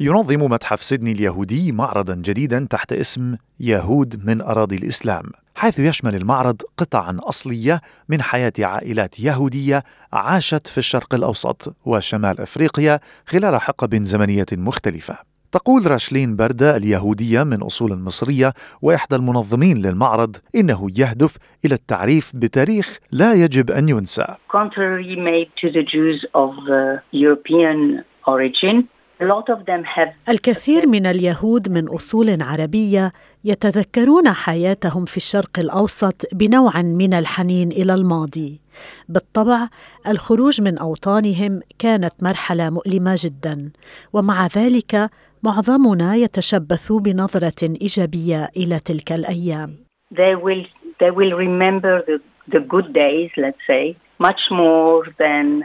ينظم متحف سيدني اليهودي معرضا جديدا تحت اسم يهود من أراضي الإسلام حيث يشمل المعرض قطعا أصلية من حياة عائلات يهودية عاشت في الشرق الأوسط وشمال أفريقيا خلال حقب زمنية مختلفة تقول راشلين بردة اليهودية من أصول مصرية وإحدى المنظمين للمعرض إنه يهدف إلى التعريف بتاريخ لا يجب أن ينسى. Contrary made to the Jews of European origin, الكثير من اليهود من أصول عربية يتذكرون حياتهم في الشرق الأوسط بنوع من الحنين إلى الماضي. بالطبع الخروج من أوطانهم كانت مرحلة مؤلمة جدا ومع ذلك معظمنا يتشبث بنظرة إيجابية إلى تلك الأيام. They will they will remember the, the good days let's say much more than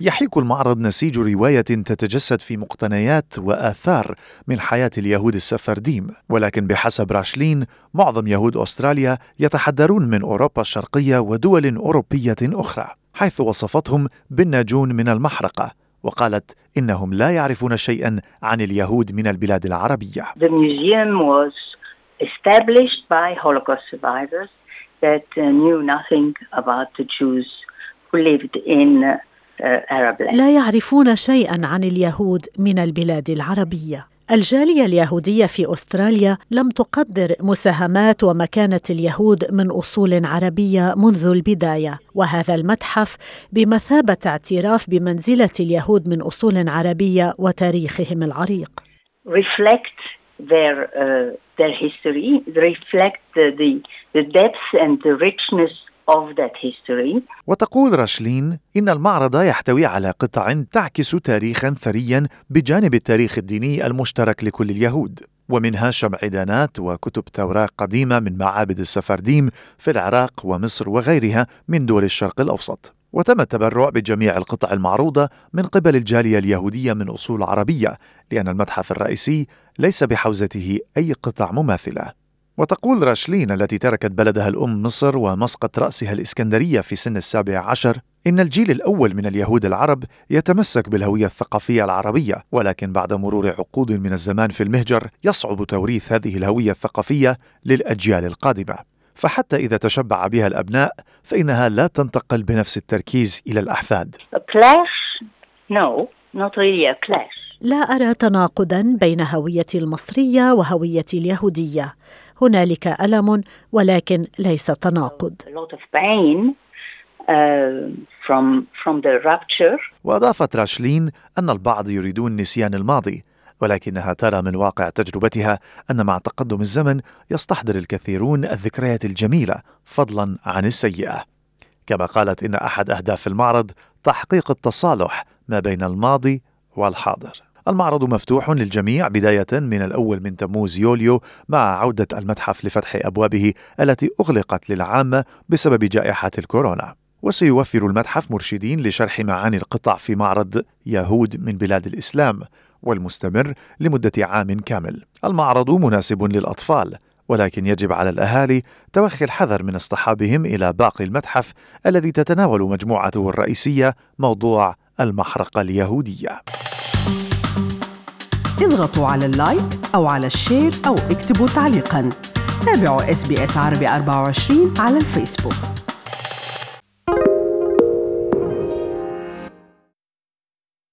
يحيك المعرض نسيج رواية تتجسد في مقتنيات وآثار من حياة اليهود السفرديم ولكن بحسب راشلين معظم يهود أستراليا يتحدرون من أوروبا الشرقية ودول أوروبية أخرى حيث وصفتهم بالناجون من المحرقة وقالت إنهم لا يعرفون شيئا عن اليهود من البلاد العربية. The museum was established by Holocaust survivors that uh, knew nothing about the Jews lived in uh. لا يعرفون شيئا عن اليهود من البلاد العربية الجالية اليهودية في أستراليا لم تقدر مساهمات ومكانة اليهود من أصول عربية منذ البداية وهذا المتحف بمثابة اعتراف بمنزلة اليهود من أصول عربية وتاريخهم العريق reflect their uh, their history reflect the, the the depth and the richness of that history. وتقول راشلين إن المعرض يحتوي على قطع تعكس تاريخا ثريا بجانب التاريخ الديني المشترك لكل اليهود. ومنها شمع عيدانات وكتب توراة قديمة من معابد السفرديم في العراق ومصر وغيرها من دول الشرق الأوسط. وتم التبرع بجميع القطع المعروضة من قبل الجالية اليهودية من أصول عربية لأن المتحف الرئيسي ليس بحوزته أي قطع مماثلة. وتقول راشلين التي تركت بلدها الأم مصر ومسقط رأسها الإسكندرية في سن السابع عشر إن الجيل الأول من اليهود العرب يتمسك بالهوية الثقافية العربية ولكن بعد مرور عقود من الزمان في المهجر يصعب توريث هذه الهوية الثقافية للأجيال القادمة فحتى إذا تشبع بها الأبناء فإنها لا تنتقل بنفس التركيز إلى الأحفاد A clash? No, not really a clash. لا أرى تناقضا بين هويتي المصرية وهويتي اليهودية هنالك ألم ولكن ليس تناقض. A lot of pain uh, from from the rupture. وأضافت راشلين أن البعض يريدون نسيان الماضي ولكنها ترى من واقع تجربتها أن مع تقدم الزمن يستحضر الكثيرون الذكريات الجميلة فضلا عن السيئة. كما قالت إن أحد أهداف المعرض تحقيق التصالح ما بين الماضي والحاضر. المعرض مفتوح للجميع بداية من الأول من تموز يوليو مع عودة المتحف لفتح أبوابه التي أغلقت للعامة بسبب جائحة الكورونا. وسيوفر المتحف مرشدين لشرح معاني القطع في معرض يهود من بلاد الإسلام والمستمر لمدة عام كامل. المعرض مناسب للأطفال ولكن يجب على الأهالي توخي الحذر من اصطحابهم إلى باقي المتحف الذي تتناول مجموعته الرئيسية موضوع المحرقة اليهودية. اضغطوا على ال like أو على ال share أو اكتبوا تعليقاً. تابعوا SBS عربي 24 على الفيسبوك.